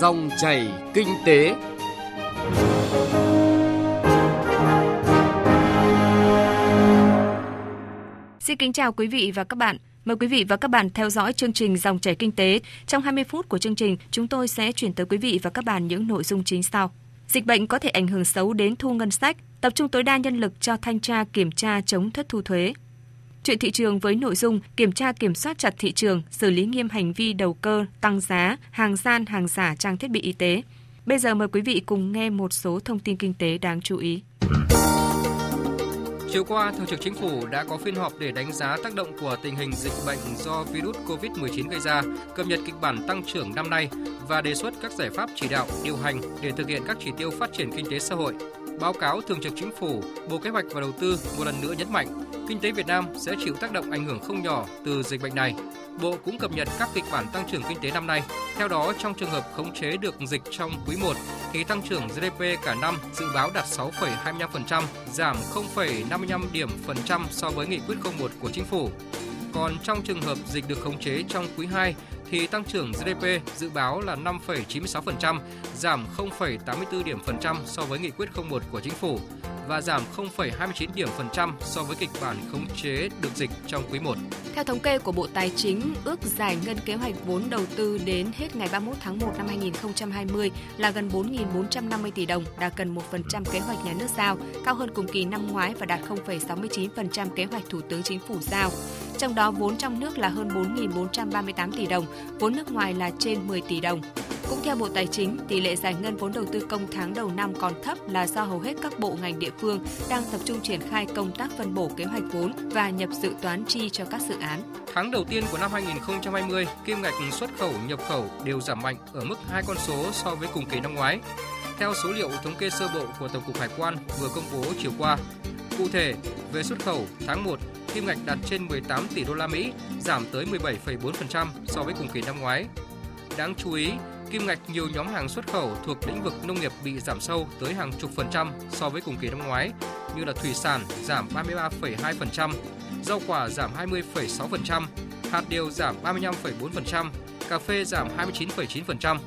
Dòng chảy kinh tế. Xin kính chào quý vị và các bạn. Mời quý vị và các bạn theo dõi chương trình Dòng chảy kinh tế. Trong 20 phút của chương trình, chúng tôi sẽ chuyển tới quý vị và các bạn những nội dung chính sau. Dịch bệnh có thể ảnh hưởng xấu đến thu ngân sách, tập trung tối đa nhân lực cho thanh tra kiểm tra chống thất thu thuế. Chuyện thị trường với nội dung kiểm tra kiểm soát chặt thị trường, xử lý nghiêm hành vi đầu cơ, tăng giá, hàng gian, hàng giả trang thiết bị y tế. Bây giờ mời quý vị cùng nghe một số thông tin kinh tế đáng chú ý. Chiều qua, Thường trực Chính phủ đã có phiên họp để đánh giá tác động của tình hình dịch bệnh do virus COVID-19 gây ra, cập nhật kịch bản tăng trưởng năm nay và đề xuất các giải pháp chỉ đạo, điều hành để thực hiện các chỉ tiêu phát triển kinh tế xã hội. Báo cáo Thường trực Chính phủ, Bộ Kế hoạch và Đầu tư một lần nữa nhấn mạnh, kinh tế Việt Nam sẽ chịu tác động ảnh hưởng không nhỏ từ dịch bệnh này. Bộ cũng cập nhật các kịch bản tăng trưởng kinh tế năm nay. Theo đó, trong trường hợp khống chế được dịch trong quý 1, thì tăng trưởng GDP cả năm dự báo đạt 6,25%, giảm 0,55 điểm phần trăm so với nghị quyết 01 của chính phủ. Còn trong trường hợp dịch được khống chế trong quý 2 thì tăng trưởng GDP dự báo là 5,96%, giảm 0,84 điểm phần trăm so với nghị quyết 01 của chính phủ và giảm 0,29 điểm phần trăm so với kịch bản khống chế được dịch trong quý 1. Theo thống kê của Bộ Tài chính, ước giải ngân kế hoạch vốn đầu tư đến hết ngày 31 tháng 1 năm 2020 là gần 4.450 tỷ đồng, đạt gần 1% kế hoạch nhà nước giao, cao hơn cùng kỳ năm ngoái và đạt 0,69% kế hoạch Thủ tướng Chính phủ giao. Trong đó vốn trong nước là hơn 4.438 tỷ đồng, vốn nước ngoài là trên 10 tỷ đồng. Cũng theo Bộ Tài chính, tỷ lệ giải ngân vốn đầu tư công tháng đầu năm còn thấp là do hầu hết các bộ ngành địa phương đang tập trung triển khai công tác phân bổ kế hoạch vốn và nhập dự toán chi cho các dự án. Tháng đầu tiên của năm 2020, kim ngạch xuất khẩu nhập khẩu đều giảm mạnh ở mức hai con số so với cùng kỳ năm ngoái. Theo số liệu thống kê sơ bộ của Tổng cục Hải quan vừa công bố chiều qua, cụ thể về xuất khẩu tháng 1, kim ngạch đạt trên 18 tỷ đô la Mỹ, giảm tới 17,4% so với cùng kỳ năm ngoái. Đáng chú ý, kim ngạch nhiều nhóm hàng xuất khẩu thuộc lĩnh vực nông nghiệp bị giảm sâu tới hàng chục phần trăm so với cùng kỳ năm ngoái, như là thủy sản giảm 33,2%, rau quả giảm 20,6%, hạt điều giảm 35,4%, cà phê giảm 29,9%.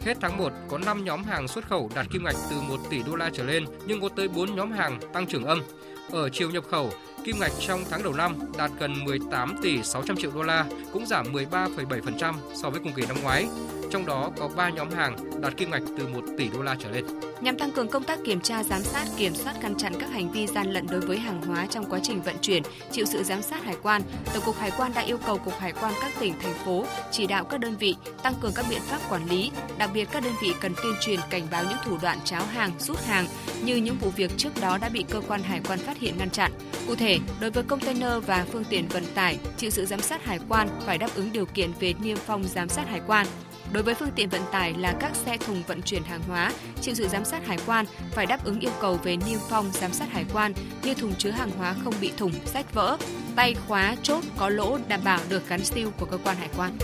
Hết tháng 1 có 5 nhóm hàng xuất khẩu đạt kim ngạch từ 1 tỷ đô la trở lên nhưng có tới 4 nhóm hàng tăng trưởng âm. Ở chiều nhập khẩu, kim ngạch trong tháng đầu năm đạt gần 18 tỷ 600 triệu đô la, cũng giảm 13,7% so với cùng kỳ năm ngoái. Trong đó có 3 nhóm hàng đạt kim ngạch từ 1 tỷ đô la trở lên. Nhằm tăng cường công tác kiểm tra, giám sát, kiểm soát ngăn chặn các hành vi gian lận đối với hàng hóa trong quá trình vận chuyển, chịu sự giám sát hải quan, Tổng cục Hải quan đã yêu cầu Cục Hải quan các tỉnh, thành phố chỉ đạo các đơn vị tăng cường các biện pháp quản lý, đặc biệt các đơn vị cần tuyên truyền cảnh báo những thủ đoạn cháo hàng, rút hàng như những vụ việc trước đó đã bị cơ quan hải quan phát hiện ngăn chặn. Cụ thể, đối với container và phương tiện vận tải chịu sự giám sát hải quan phải đáp ứng điều kiện về niêm phong giám sát hải quan. Đối với phương tiện vận tải là các xe thùng vận chuyển hàng hóa, chịu sự giám sát hải quan phải đáp ứng yêu cầu về niêm phong giám sát hải quan như thùng chứa hàng hóa không bị thủng, rách vỡ, tay khóa chốt có lỗ đảm bảo được gắn siêu của cơ quan hải quan.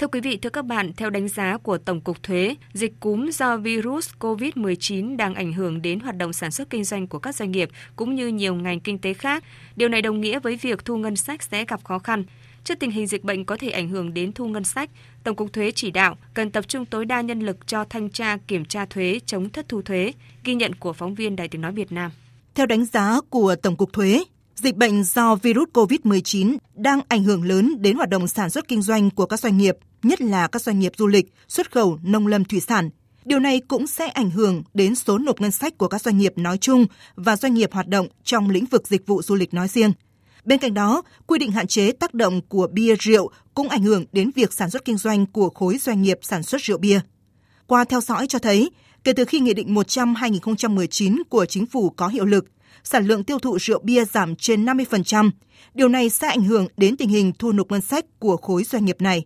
Thưa quý vị, thưa các bạn, theo đánh giá của Tổng cục Thuế, dịch cúm do virus COVID-19 đang ảnh hưởng đến hoạt động sản xuất kinh doanh của các doanh nghiệp cũng như nhiều ngành kinh tế khác. Điều này đồng nghĩa với việc thu ngân sách sẽ gặp khó khăn. Trước tình hình dịch bệnh có thể ảnh hưởng đến thu ngân sách, Tổng cục Thuế chỉ đạo cần tập trung tối đa nhân lực cho thanh tra kiểm tra thuế chống thất thu thuế, ghi nhận của phóng viên Đài Tiếng nói Việt Nam. Theo đánh giá của Tổng cục Thuế, Dịch bệnh do virus COVID-19 đang ảnh hưởng lớn đến hoạt động sản xuất kinh doanh của các doanh nghiệp, nhất là các doanh nghiệp du lịch, xuất khẩu, nông lâm thủy sản. Điều này cũng sẽ ảnh hưởng đến số nộp ngân sách của các doanh nghiệp nói chung và doanh nghiệp hoạt động trong lĩnh vực dịch vụ du lịch nói riêng. Bên cạnh đó, quy định hạn chế tác động của bia rượu cũng ảnh hưởng đến việc sản xuất kinh doanh của khối doanh nghiệp sản xuất rượu bia. Qua theo dõi cho thấy, kể từ khi Nghị định 100-2019 của Chính phủ có hiệu lực, sản lượng tiêu thụ rượu bia giảm trên 50%. Điều này sẽ ảnh hưởng đến tình hình thu nộp ngân sách của khối doanh nghiệp này.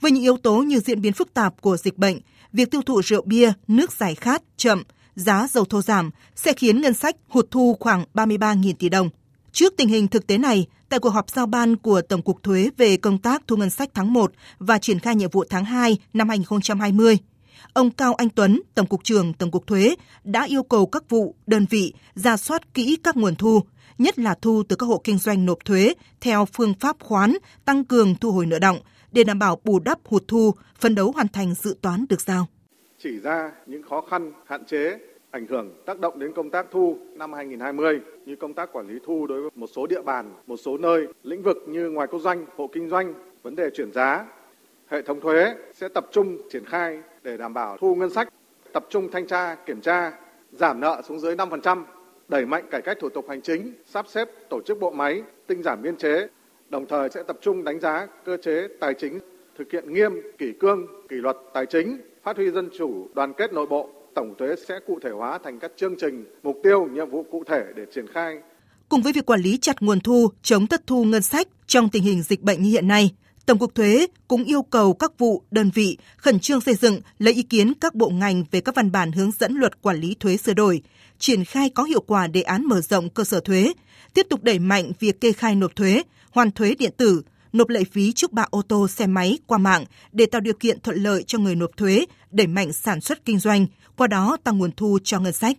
Với những yếu tố như diễn biến phức tạp của dịch bệnh, việc tiêu thụ rượu bia, nước giải khát chậm, giá dầu thô giảm sẽ khiến ngân sách hụt thu khoảng 33.000 tỷ đồng. Trước tình hình thực tế này, tại cuộc họp giao ban của Tổng cục Thuế về công tác thu ngân sách tháng 1 và triển khai nhiệm vụ tháng 2 năm 2020, ông Cao Anh Tuấn, Tổng cục trưởng Tổng cục Thuế đã yêu cầu các vụ, đơn vị ra soát kỹ các nguồn thu, nhất là thu từ các hộ kinh doanh nộp thuế theo phương pháp khoán, tăng cường thu hồi nợ động để đảm bảo bù đắp hụt thu, phấn đấu hoàn thành dự toán được giao. Chỉ ra những khó khăn, hạn chế, ảnh hưởng tác động đến công tác thu năm 2020 như công tác quản lý thu đối với một số địa bàn, một số nơi, lĩnh vực như ngoài quốc doanh, hộ kinh doanh, vấn đề chuyển giá. Hệ thống thuế sẽ tập trung triển khai để đảm bảo thu ngân sách, tập trung thanh tra, kiểm tra, giảm nợ xuống dưới 5%, đẩy mạnh cải cách thủ tục hành chính, sắp xếp tổ chức bộ máy, tinh giản biên chế, đồng thời sẽ tập trung đánh giá cơ chế tài chính, thực hiện nghiêm kỷ cương, kỷ luật tài chính, phát huy dân chủ, đoàn kết nội bộ. Tổng thuế sẽ cụ thể hóa thành các chương trình, mục tiêu, nhiệm vụ cụ thể để triển khai. Cùng với việc quản lý chặt nguồn thu, chống thất thu ngân sách trong tình hình dịch bệnh như hiện nay, Tổng cục Thuế cũng yêu cầu các vụ, đơn vị khẩn trương xây dựng, lấy ý kiến các bộ ngành về các văn bản hướng dẫn luật quản lý thuế sửa đổi, triển khai có hiệu quả đề án mở rộng cơ sở thuế, tiếp tục đẩy mạnh việc kê khai nộp thuế, hoàn thuế điện tử, nộp lệ phí trước bạ ô tô xe máy qua mạng để tạo điều kiện thuận lợi cho người nộp thuế, đẩy mạnh sản xuất kinh doanh, qua đó tăng nguồn thu cho ngân sách.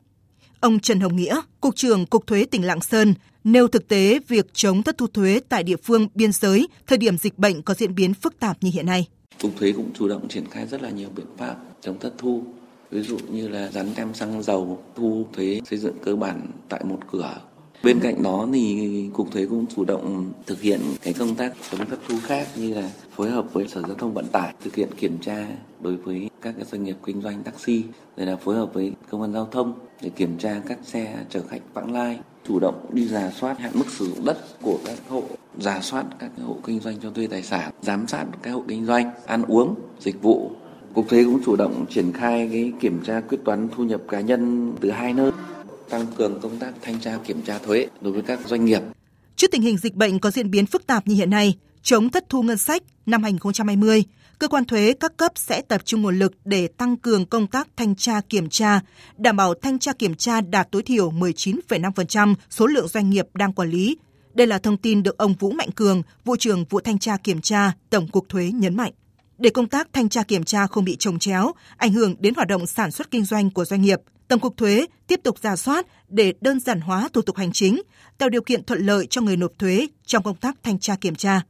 Ông Trần Hồng Nghĩa, Cục trưởng Cục Thuế tỉnh Lạng Sơn, nêu thực tế việc chống thất thu thuế tại địa phương biên giới thời điểm dịch bệnh có diễn biến phức tạp như hiện nay. Cục Thuế cũng chủ động triển khai rất là nhiều biện pháp chống thất thu, ví dụ như là dán tem xăng dầu, thu thuế xây dựng cơ bản tại một cửa. Bên cạnh đó thì Cục Thuế cũng chủ động thực hiện cái công tác chống thất thu khác như là phối hợp với Sở Giao thông Vận tải thực hiện kiểm tra đối với các cái doanh nghiệp kinh doanh taxi, rồi là phối hợp với công an giao thông để kiểm tra các xe chở khách vãng lai chủ động đi giả soát hạn mức sử dụng đất của các hộ, giả soát các hộ kinh doanh cho thuê tài sản, giám sát các hộ kinh doanh ăn uống, dịch vụ. Cục thuế cũng chủ động triển khai cái kiểm tra quyết toán thu nhập cá nhân từ hai nơi, tăng cường công tác thanh tra kiểm tra thuế đối với các doanh nghiệp. Trước tình hình dịch bệnh có diễn biến phức tạp như hiện nay, chống thất thu ngân sách năm 2020, cơ quan thuế các cấp sẽ tập trung nguồn lực để tăng cường công tác thanh tra kiểm tra, đảm bảo thanh tra kiểm tra đạt tối thiểu 19,5% số lượng doanh nghiệp đang quản lý. Đây là thông tin được ông Vũ Mạnh Cường, vụ trưởng vụ thanh tra kiểm tra, Tổng cục Thuế nhấn mạnh. Để công tác thanh tra kiểm tra không bị trồng chéo, ảnh hưởng đến hoạt động sản xuất kinh doanh của doanh nghiệp, Tổng cục Thuế tiếp tục giả soát để đơn giản hóa thủ tục hành chính, tạo điều kiện thuận lợi cho người nộp thuế trong công tác thanh tra kiểm tra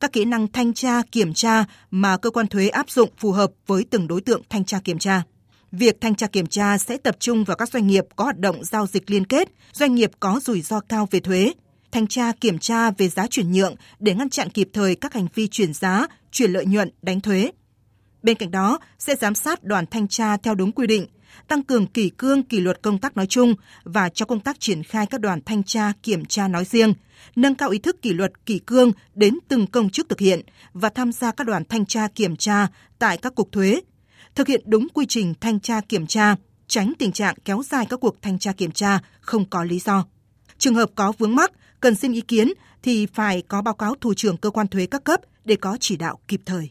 các kỹ năng thanh tra, kiểm tra mà cơ quan thuế áp dụng phù hợp với từng đối tượng thanh tra kiểm tra. Việc thanh tra kiểm tra sẽ tập trung vào các doanh nghiệp có hoạt động giao dịch liên kết, doanh nghiệp có rủi ro cao về thuế, thanh tra kiểm tra về giá chuyển nhượng để ngăn chặn kịp thời các hành vi chuyển giá, chuyển lợi nhuận, đánh thuế. Bên cạnh đó, sẽ giám sát đoàn thanh tra theo đúng quy định, tăng cường kỷ cương kỷ luật công tác nói chung và cho công tác triển khai các đoàn thanh tra kiểm tra nói riêng, nâng cao ý thức kỷ luật kỷ cương đến từng công chức thực hiện và tham gia các đoàn thanh tra kiểm tra tại các cục thuế, thực hiện đúng quy trình thanh tra kiểm tra, tránh tình trạng kéo dài các cuộc thanh tra kiểm tra không có lý do. Trường hợp có vướng mắc, cần xin ý kiến thì phải có báo cáo thủ trưởng cơ quan thuế các cấp để có chỉ đạo kịp thời.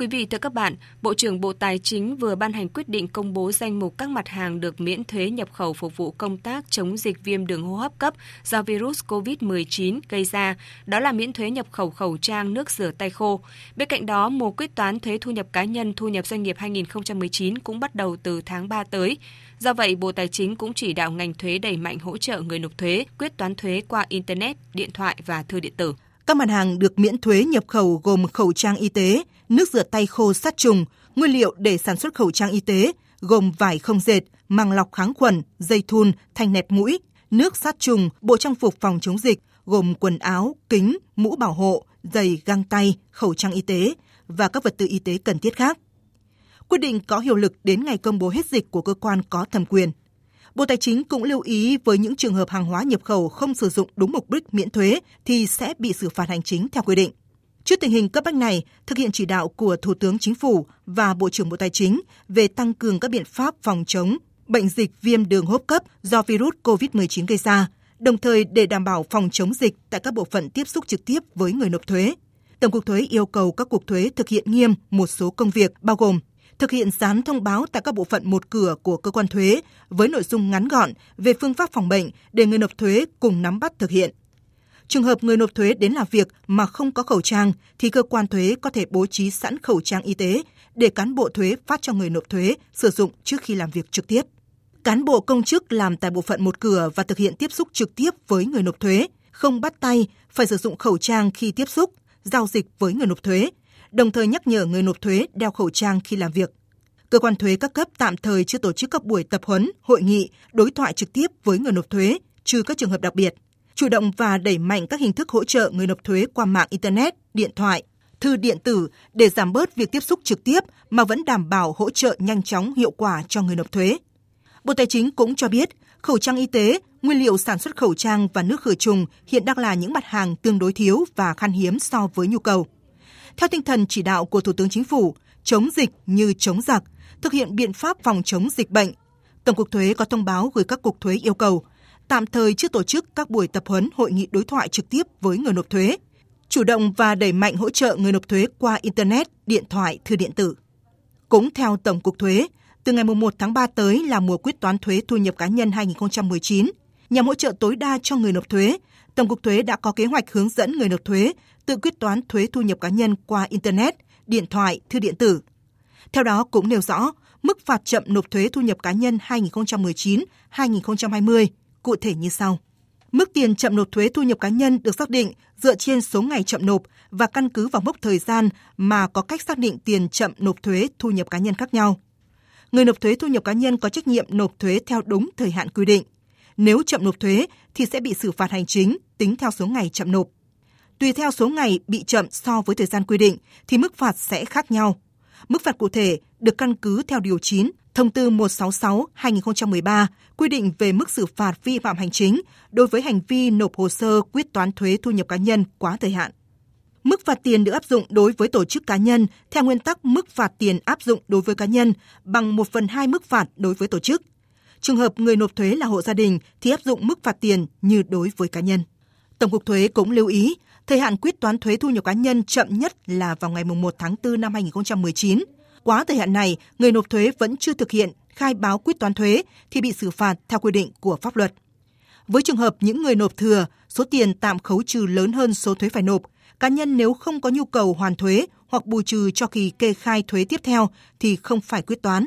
Quý vị, thưa các bạn, Bộ trưởng Bộ Tài chính vừa ban hành quyết định công bố danh mục các mặt hàng được miễn thuế nhập khẩu phục vụ công tác chống dịch viêm đường hô hấp cấp do virus COVID-19 gây ra, đó là miễn thuế nhập khẩu khẩu trang, nước rửa tay khô. Bên cạnh đó, mùa quyết toán thuế thu nhập cá nhân, thu nhập doanh nghiệp 2019 cũng bắt đầu từ tháng 3 tới. Do vậy, Bộ Tài chính cũng chỉ đạo ngành thuế đẩy mạnh hỗ trợ người nộp thuế quyết toán thuế qua Internet, điện thoại và thư điện tử. Các mặt hàng được miễn thuế nhập khẩu gồm khẩu trang y tế, nước rửa tay khô sát trùng, nguyên liệu để sản xuất khẩu trang y tế gồm vải không dệt, màng lọc kháng khuẩn, dây thun, thanh nẹp mũi, nước sát trùng, bộ trang phục phòng chống dịch gồm quần áo, kính, mũ bảo hộ, giày, găng tay, khẩu trang y tế và các vật tư y tế cần thiết khác. Quyết định có hiệu lực đến ngày công bố hết dịch của cơ quan có thẩm quyền. Bộ Tài chính cũng lưu ý với những trường hợp hàng hóa nhập khẩu không sử dụng đúng mục đích miễn thuế thì sẽ bị xử phạt hành chính theo quy định. Trước tình hình cấp bách này, thực hiện chỉ đạo của Thủ tướng Chính phủ và Bộ trưởng Bộ Tài chính về tăng cường các biện pháp phòng chống bệnh dịch viêm đường hô hấp cấp do virus COVID-19 gây ra, đồng thời để đảm bảo phòng chống dịch tại các bộ phận tiếp xúc trực tiếp với người nộp thuế. Tổng cục thuế yêu cầu các cục thuế thực hiện nghiêm một số công việc bao gồm thực hiện dán thông báo tại các bộ phận một cửa của cơ quan thuế với nội dung ngắn gọn về phương pháp phòng bệnh để người nộp thuế cùng nắm bắt thực hiện. Trường hợp người nộp thuế đến làm việc mà không có khẩu trang thì cơ quan thuế có thể bố trí sẵn khẩu trang y tế để cán bộ thuế phát cho người nộp thuế sử dụng trước khi làm việc trực tiếp. Cán bộ công chức làm tại bộ phận một cửa và thực hiện tiếp xúc trực tiếp với người nộp thuế, không bắt tay, phải sử dụng khẩu trang khi tiếp xúc, giao dịch với người nộp thuế, đồng thời nhắc nhở người nộp thuế đeo khẩu trang khi làm việc. Cơ quan thuế các cấp tạm thời chưa tổ chức các buổi tập huấn, hội nghị, đối thoại trực tiếp với người nộp thuế, trừ các trường hợp đặc biệt. Chủ động và đẩy mạnh các hình thức hỗ trợ người nộp thuế qua mạng Internet, điện thoại, thư điện tử để giảm bớt việc tiếp xúc trực tiếp mà vẫn đảm bảo hỗ trợ nhanh chóng hiệu quả cho người nộp thuế. Bộ Tài chính cũng cho biết, khẩu trang y tế, nguyên liệu sản xuất khẩu trang và nước khử trùng hiện đang là những mặt hàng tương đối thiếu và khan hiếm so với nhu cầu. Theo tinh thần chỉ đạo của Thủ tướng Chính phủ, chống dịch như chống giặc, thực hiện biện pháp phòng chống dịch bệnh, Tổng cục Thuế có thông báo gửi các cục thuế yêu cầu tạm thời chưa tổ chức các buổi tập huấn hội nghị đối thoại trực tiếp với người nộp thuế, chủ động và đẩy mạnh hỗ trợ người nộp thuế qua internet, điện thoại, thư điện tử. Cũng theo Tổng cục Thuế, từ ngày 1 tháng 3 tới là mùa quyết toán thuế thu nhập cá nhân 2019. Nhằm hỗ trợ tối đa cho người nộp thuế, Tổng cục Thuế đã có kế hoạch hướng dẫn người nộp thuế tự quyết toán thuế thu nhập cá nhân qua Internet, điện thoại, thư điện tử. Theo đó cũng nêu rõ, mức phạt chậm nộp thuế thu nhập cá nhân 2019-2020 cụ thể như sau. Mức tiền chậm nộp thuế thu nhập cá nhân được xác định dựa trên số ngày chậm nộp và căn cứ vào mốc thời gian mà có cách xác định tiền chậm nộp thuế thu nhập cá nhân khác nhau. Người nộp thuế thu nhập cá nhân có trách nhiệm nộp thuế theo đúng thời hạn quy định. Nếu chậm nộp thuế thì sẽ bị xử phạt hành chính tính theo số ngày chậm nộp. Tùy theo số ngày bị chậm so với thời gian quy định thì mức phạt sẽ khác nhau. Mức phạt cụ thể được căn cứ theo điều 9 Thông tư 166/2013 quy định về mức xử phạt vi phạm hành chính đối với hành vi nộp hồ sơ quyết toán thuế thu nhập cá nhân quá thời hạn. Mức phạt tiền được áp dụng đối với tổ chức cá nhân theo nguyên tắc mức phạt tiền áp dụng đối với cá nhân bằng 1 phần 2 mức phạt đối với tổ chức. Trường hợp người nộp thuế là hộ gia đình thì áp dụng mức phạt tiền như đối với cá nhân. Tổng cục thuế cũng lưu ý, thời hạn quyết toán thuế thu nhập cá nhân chậm nhất là vào ngày 1 tháng 4 năm 2019. Quá thời hạn này, người nộp thuế vẫn chưa thực hiện khai báo quyết toán thuế thì bị xử phạt theo quy định của pháp luật. Với trường hợp những người nộp thừa, số tiền tạm khấu trừ lớn hơn số thuế phải nộp, cá nhân nếu không có nhu cầu hoàn thuế hoặc bù trừ cho kỳ kê khai thuế tiếp theo thì không phải quyết toán.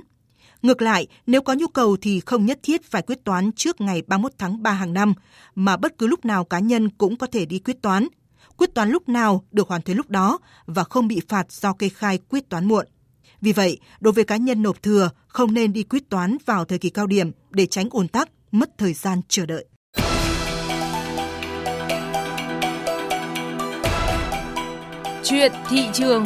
Ngược lại, nếu có nhu cầu thì không nhất thiết phải quyết toán trước ngày 31 tháng 3 hàng năm, mà bất cứ lúc nào cá nhân cũng có thể đi quyết toán. Quyết toán lúc nào được hoàn thuế lúc đó và không bị phạt do kê khai quyết toán muộn. Vì vậy, đối với cá nhân nộp thừa, không nên đi quyết toán vào thời kỳ cao điểm để tránh ồn tắc, mất thời gian chờ đợi. Chuyện thị trường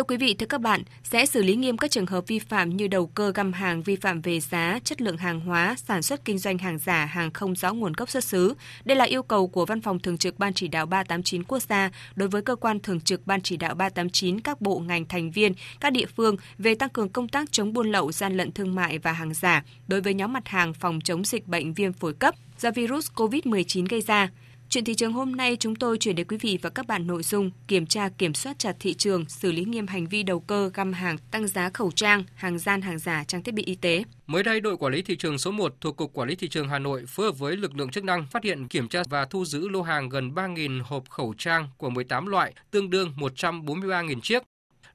Thưa quý vị, thưa các bạn, sẽ xử lý nghiêm các trường hợp vi phạm như đầu cơ găm hàng, vi phạm về giá, chất lượng hàng hóa, sản xuất kinh doanh hàng giả, hàng không rõ nguồn gốc xuất xứ. Đây là yêu cầu của Văn phòng Thường trực Ban Chỉ đạo 389 quốc gia đối với cơ quan Thường trực Ban Chỉ đạo 389 các bộ ngành thành viên, các địa phương về tăng cường công tác chống buôn lậu, gian lận thương mại và hàng giả đối với nhóm mặt hàng phòng chống dịch bệnh viêm phổi cấp do virus COVID-19 gây ra. Chuyện thị trường hôm nay chúng tôi chuyển đến quý vị và các bạn nội dung kiểm tra kiểm soát chặt thị trường, xử lý nghiêm hành vi đầu cơ găm hàng, tăng giá khẩu trang, hàng gian hàng giả trang thiết bị y tế. Mới đây, đội quản lý thị trường số 1 thuộc Cục Quản lý Thị trường Hà Nội phối hợp với lực lượng chức năng phát hiện kiểm tra và thu giữ lô hàng gần 3.000 hộp khẩu trang của 18 loại, tương đương 143.000 chiếc.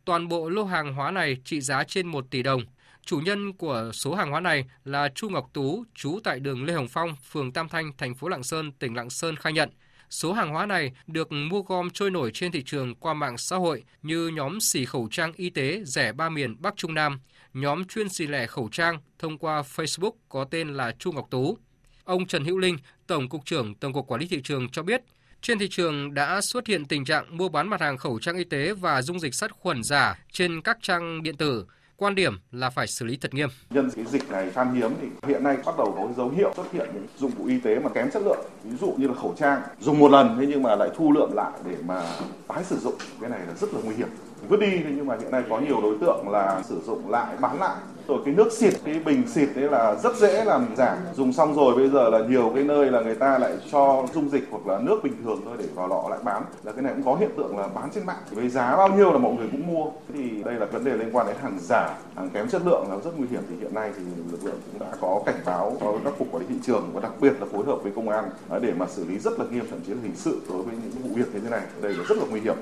Toàn bộ lô hàng hóa này trị giá trên 1 tỷ đồng. Chủ nhân của số hàng hóa này là Chu Ngọc Tú, trú tại đường Lê Hồng Phong, phường Tam Thanh, thành phố Lạng Sơn, tỉnh Lạng Sơn khai nhận số hàng hóa này được mua gom trôi nổi trên thị trường qua mạng xã hội như nhóm xì khẩu trang y tế rẻ ba miền Bắc Trung Nam, nhóm chuyên xì lẻ khẩu trang thông qua Facebook có tên là Chu Ngọc Tú. Ông Trần Hữu Linh, Tổng cục trưởng Tổng cục Quản lý thị trường cho biết, trên thị trường đã xuất hiện tình trạng mua bán mặt hàng khẩu trang y tế và dung dịch sát khuẩn giả trên các trang điện tử Quan điểm là phải xử lý thật nghiêm. Nhân cái dịch này khan hiếm thì hiện nay bắt đầu có dấu hiệu xuất hiện những dụng cụ y tế mà kém chất lượng. Ví dụ như là khẩu trang, dùng một lần thế nhưng mà lại thu lượm lại để mà tái sử dụng. Cái này là rất là nguy hiểm vứt đi nhưng mà hiện nay có nhiều đối tượng là sử dụng lại, bán lại. Rồi cái nước xịt, cái bình xịt đấy là rất dễ làm giả dùng xong rồi, bây giờ là nhiều cái nơi là người ta lại cho dung dịch hoặc là nước bình thường thôi để vào lọ lại bán. Là cái này cũng có hiện tượng là bán trên mạng. Với giá bao nhiêu là mọi người cũng mua. Thì đây là vấn đề liên quan đến hàng giả, hàng kém chất lượng là rất nguy hiểm. Thì hiện nay thì lực lượng cũng đã có cảnh báo với các cục quản lý thị trường và đặc biệt là phối hợp với công an để mà xử lý rất là nghiêm, thậm chí là hình sự đối với những vụ việc như thế này. Đây là rất là nguy hiểm.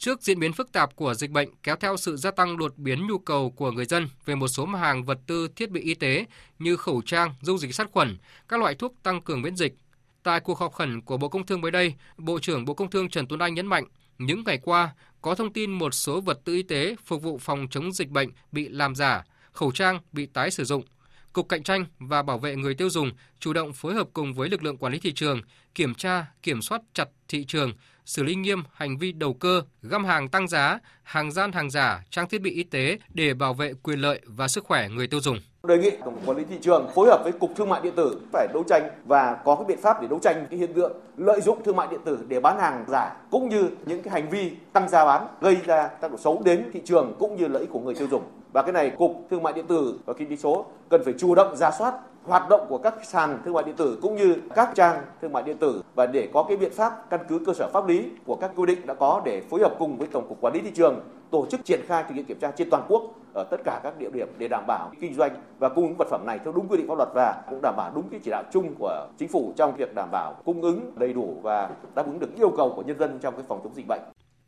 Trước diễn biến phức tạp của dịch bệnh kéo theo sự gia tăng đột biến nhu cầu của người dân về một số mặt hàng vật tư thiết bị y tế như khẩu trang, dung dịch sát khuẩn, các loại thuốc tăng cường miễn dịch. Tại cuộc họp khẩn của Bộ Công Thương mới đây, Bộ trưởng Bộ Công Thương Trần Tuấn Anh nhấn mạnh, những ngày qua có thông tin một số vật tư y tế phục vụ phòng chống dịch bệnh bị làm giả, khẩu trang bị tái sử dụng. Cục Cạnh tranh và Bảo vệ người tiêu dùng chủ động phối hợp cùng với lực lượng quản lý thị trường, kiểm tra, kiểm soát chặt thị trường, xử lý nghiêm hành vi đầu cơ, găm hàng tăng giá, hàng gian hàng giả, trang thiết bị y tế để bảo vệ quyền lợi và sức khỏe người tiêu dùng. Đề nghị Tổng quản lý thị trường phối hợp với Cục Thương mại điện tử phải đấu tranh và có cái biện pháp để đấu tranh cái hiện tượng lợi dụng thương mại điện tử để bán hàng giả cũng như những cái hành vi tăng giá bán gây ra tác động xấu đến thị trường cũng như lợi ích của người tiêu dùng. Và cái này Cục Thương mại điện tử và Kinh tế số cần phải chủ động ra soát hoạt động của các sàn thương mại điện tử cũng như các trang thương mại điện tử và để có cái biện pháp căn cứ cơ sở pháp lý của các quy định đã có để phối hợp cùng với tổng cục quản lý thị trường tổ chức triển khai thực hiện kiểm tra trên toàn quốc ở tất cả các địa điểm để đảm bảo kinh doanh và cung ứng vật phẩm này theo đúng quy định pháp luật và cũng đảm bảo đúng cái chỉ đạo chung của chính phủ trong việc đảm bảo cung ứng đầy đủ và đáp ứng được yêu cầu của nhân dân trong cái phòng chống dịch bệnh.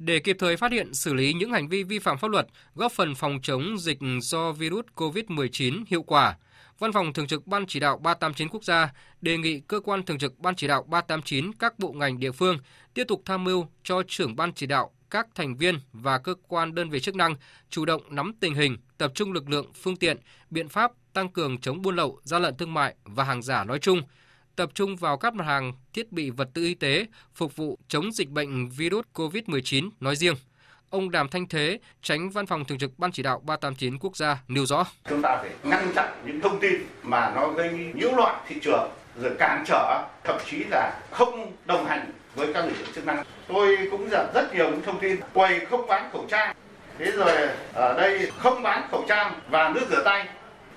Để kịp thời phát hiện xử lý những hành vi vi phạm pháp luật, góp phần phòng chống dịch do virus COVID-19 hiệu quả, Văn phòng Thường trực Ban Chỉ đạo 389 Quốc gia đề nghị cơ quan Thường trực Ban Chỉ đạo 389 các bộ ngành địa phương tiếp tục tham mưu cho trưởng Ban Chỉ đạo các thành viên và cơ quan đơn vị chức năng chủ động nắm tình hình, tập trung lực lượng, phương tiện, biện pháp tăng cường chống buôn lậu, gian lận thương mại và hàng giả nói chung, tập trung vào các mặt hàng thiết bị vật tư y tế phục vụ chống dịch bệnh virus COVID-19 nói riêng. Ông Đàm Thanh Thế, tránh văn phòng thường trực Ban chỉ đạo 389 quốc gia nêu rõ. Chúng ta phải ngăn chặn những thông tin mà nó gây nhiễu loạn thị trường, rồi cản trở, thậm chí là không đồng hành với các lực lượng chức năng. Tôi cũng gặp rất nhiều những thông tin quầy không bán khẩu trang, thế rồi ở đây không bán khẩu trang và nước rửa tay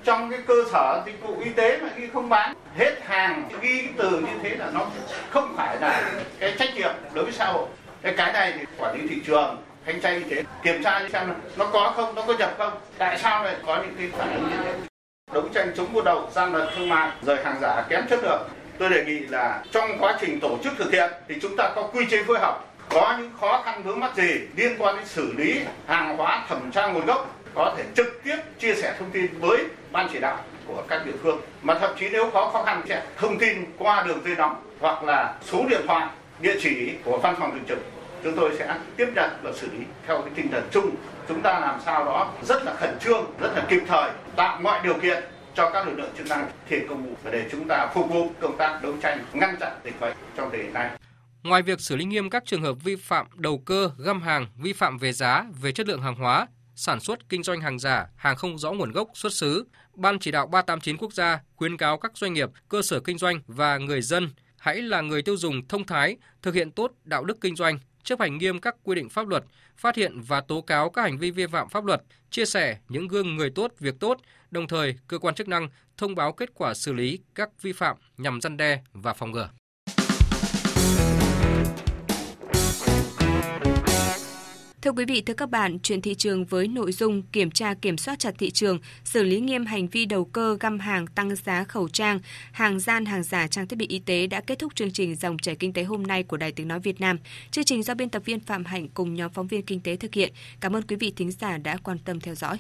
trong cái cơ sở dịch vụ y tế mà khi không bán, hết hàng ghi cái từ như thế là nó không phải là cái trách nhiệm đối với xã hội. Cái cái này thì quản lý thị trường, thanh tra y tế kiểm tra xem nó có không, nó có nhập không, tại sao lại có những cái phản ứng như thế. Đấu tranh chống buôn lậu, gian lận thương mại rồi hàng giả kém chất lượng. Tôi đề nghị là trong quá trình tổ chức thực hiện thì chúng ta có quy chế phối hợp. Có những khó khăn vướng mắc gì liên quan đến xử lý hàng hóa thẩm tra nguồn gốc có thể trực tiếp chia sẻ thông tin với ban chỉ đạo của các địa phương. Mà thậm chí nếu có khó khăn sẽ thông tin qua đường dây nóng hoặc là số điện thoại địa chỉ của văn phòng thường trực chúng tôi sẽ tiếp nhận và xử lý theo cái tinh thần chung. Chúng ta làm sao đó rất là khẩn trương rất là kịp thời tạo mọi điều kiện cho các lực lượng chức năng thi công vụ và để chúng ta phục vụ công tác đấu tranh ngăn chặn dịch bệnh trong thời điểm này. Ngoài việc xử lý nghiêm các trường hợp vi phạm đầu cơ, găm hàng, vi phạm về giá, về chất lượng hàng hóa, sản xuất kinh doanh hàng giả, hàng không rõ nguồn gốc xuất xứ, Ban chỉ đạo 389 quốc gia khuyến cáo các doanh nghiệp, cơ sở kinh doanh và người dân hãy là người tiêu dùng thông thái, thực hiện tốt đạo đức kinh doanh, chấp hành nghiêm các quy định pháp luật, phát hiện và tố cáo các hành vi vi phạm pháp luật, chia sẻ những gương người tốt, việc tốt, đồng thời cơ quan chức năng thông báo kết quả xử lý các vi phạm nhằm răn đe và phòng ngừa. Thưa quý vị, thưa các bạn, chuyển thị trường với nội dung kiểm tra kiểm soát chặt thị trường, xử lý nghiêm hành vi đầu cơ găm hàng tăng giá khẩu trang, hàng gian hàng giả trang thiết bị y tế đã kết thúc chương trình dòng chảy kinh tế hôm nay của Đài Tiếng nói Việt Nam. Chương trình do biên tập viên Phạm Hạnh cùng nhóm phóng viên kinh tế thực hiện. Cảm ơn quý vị thính giả đã quan tâm theo dõi.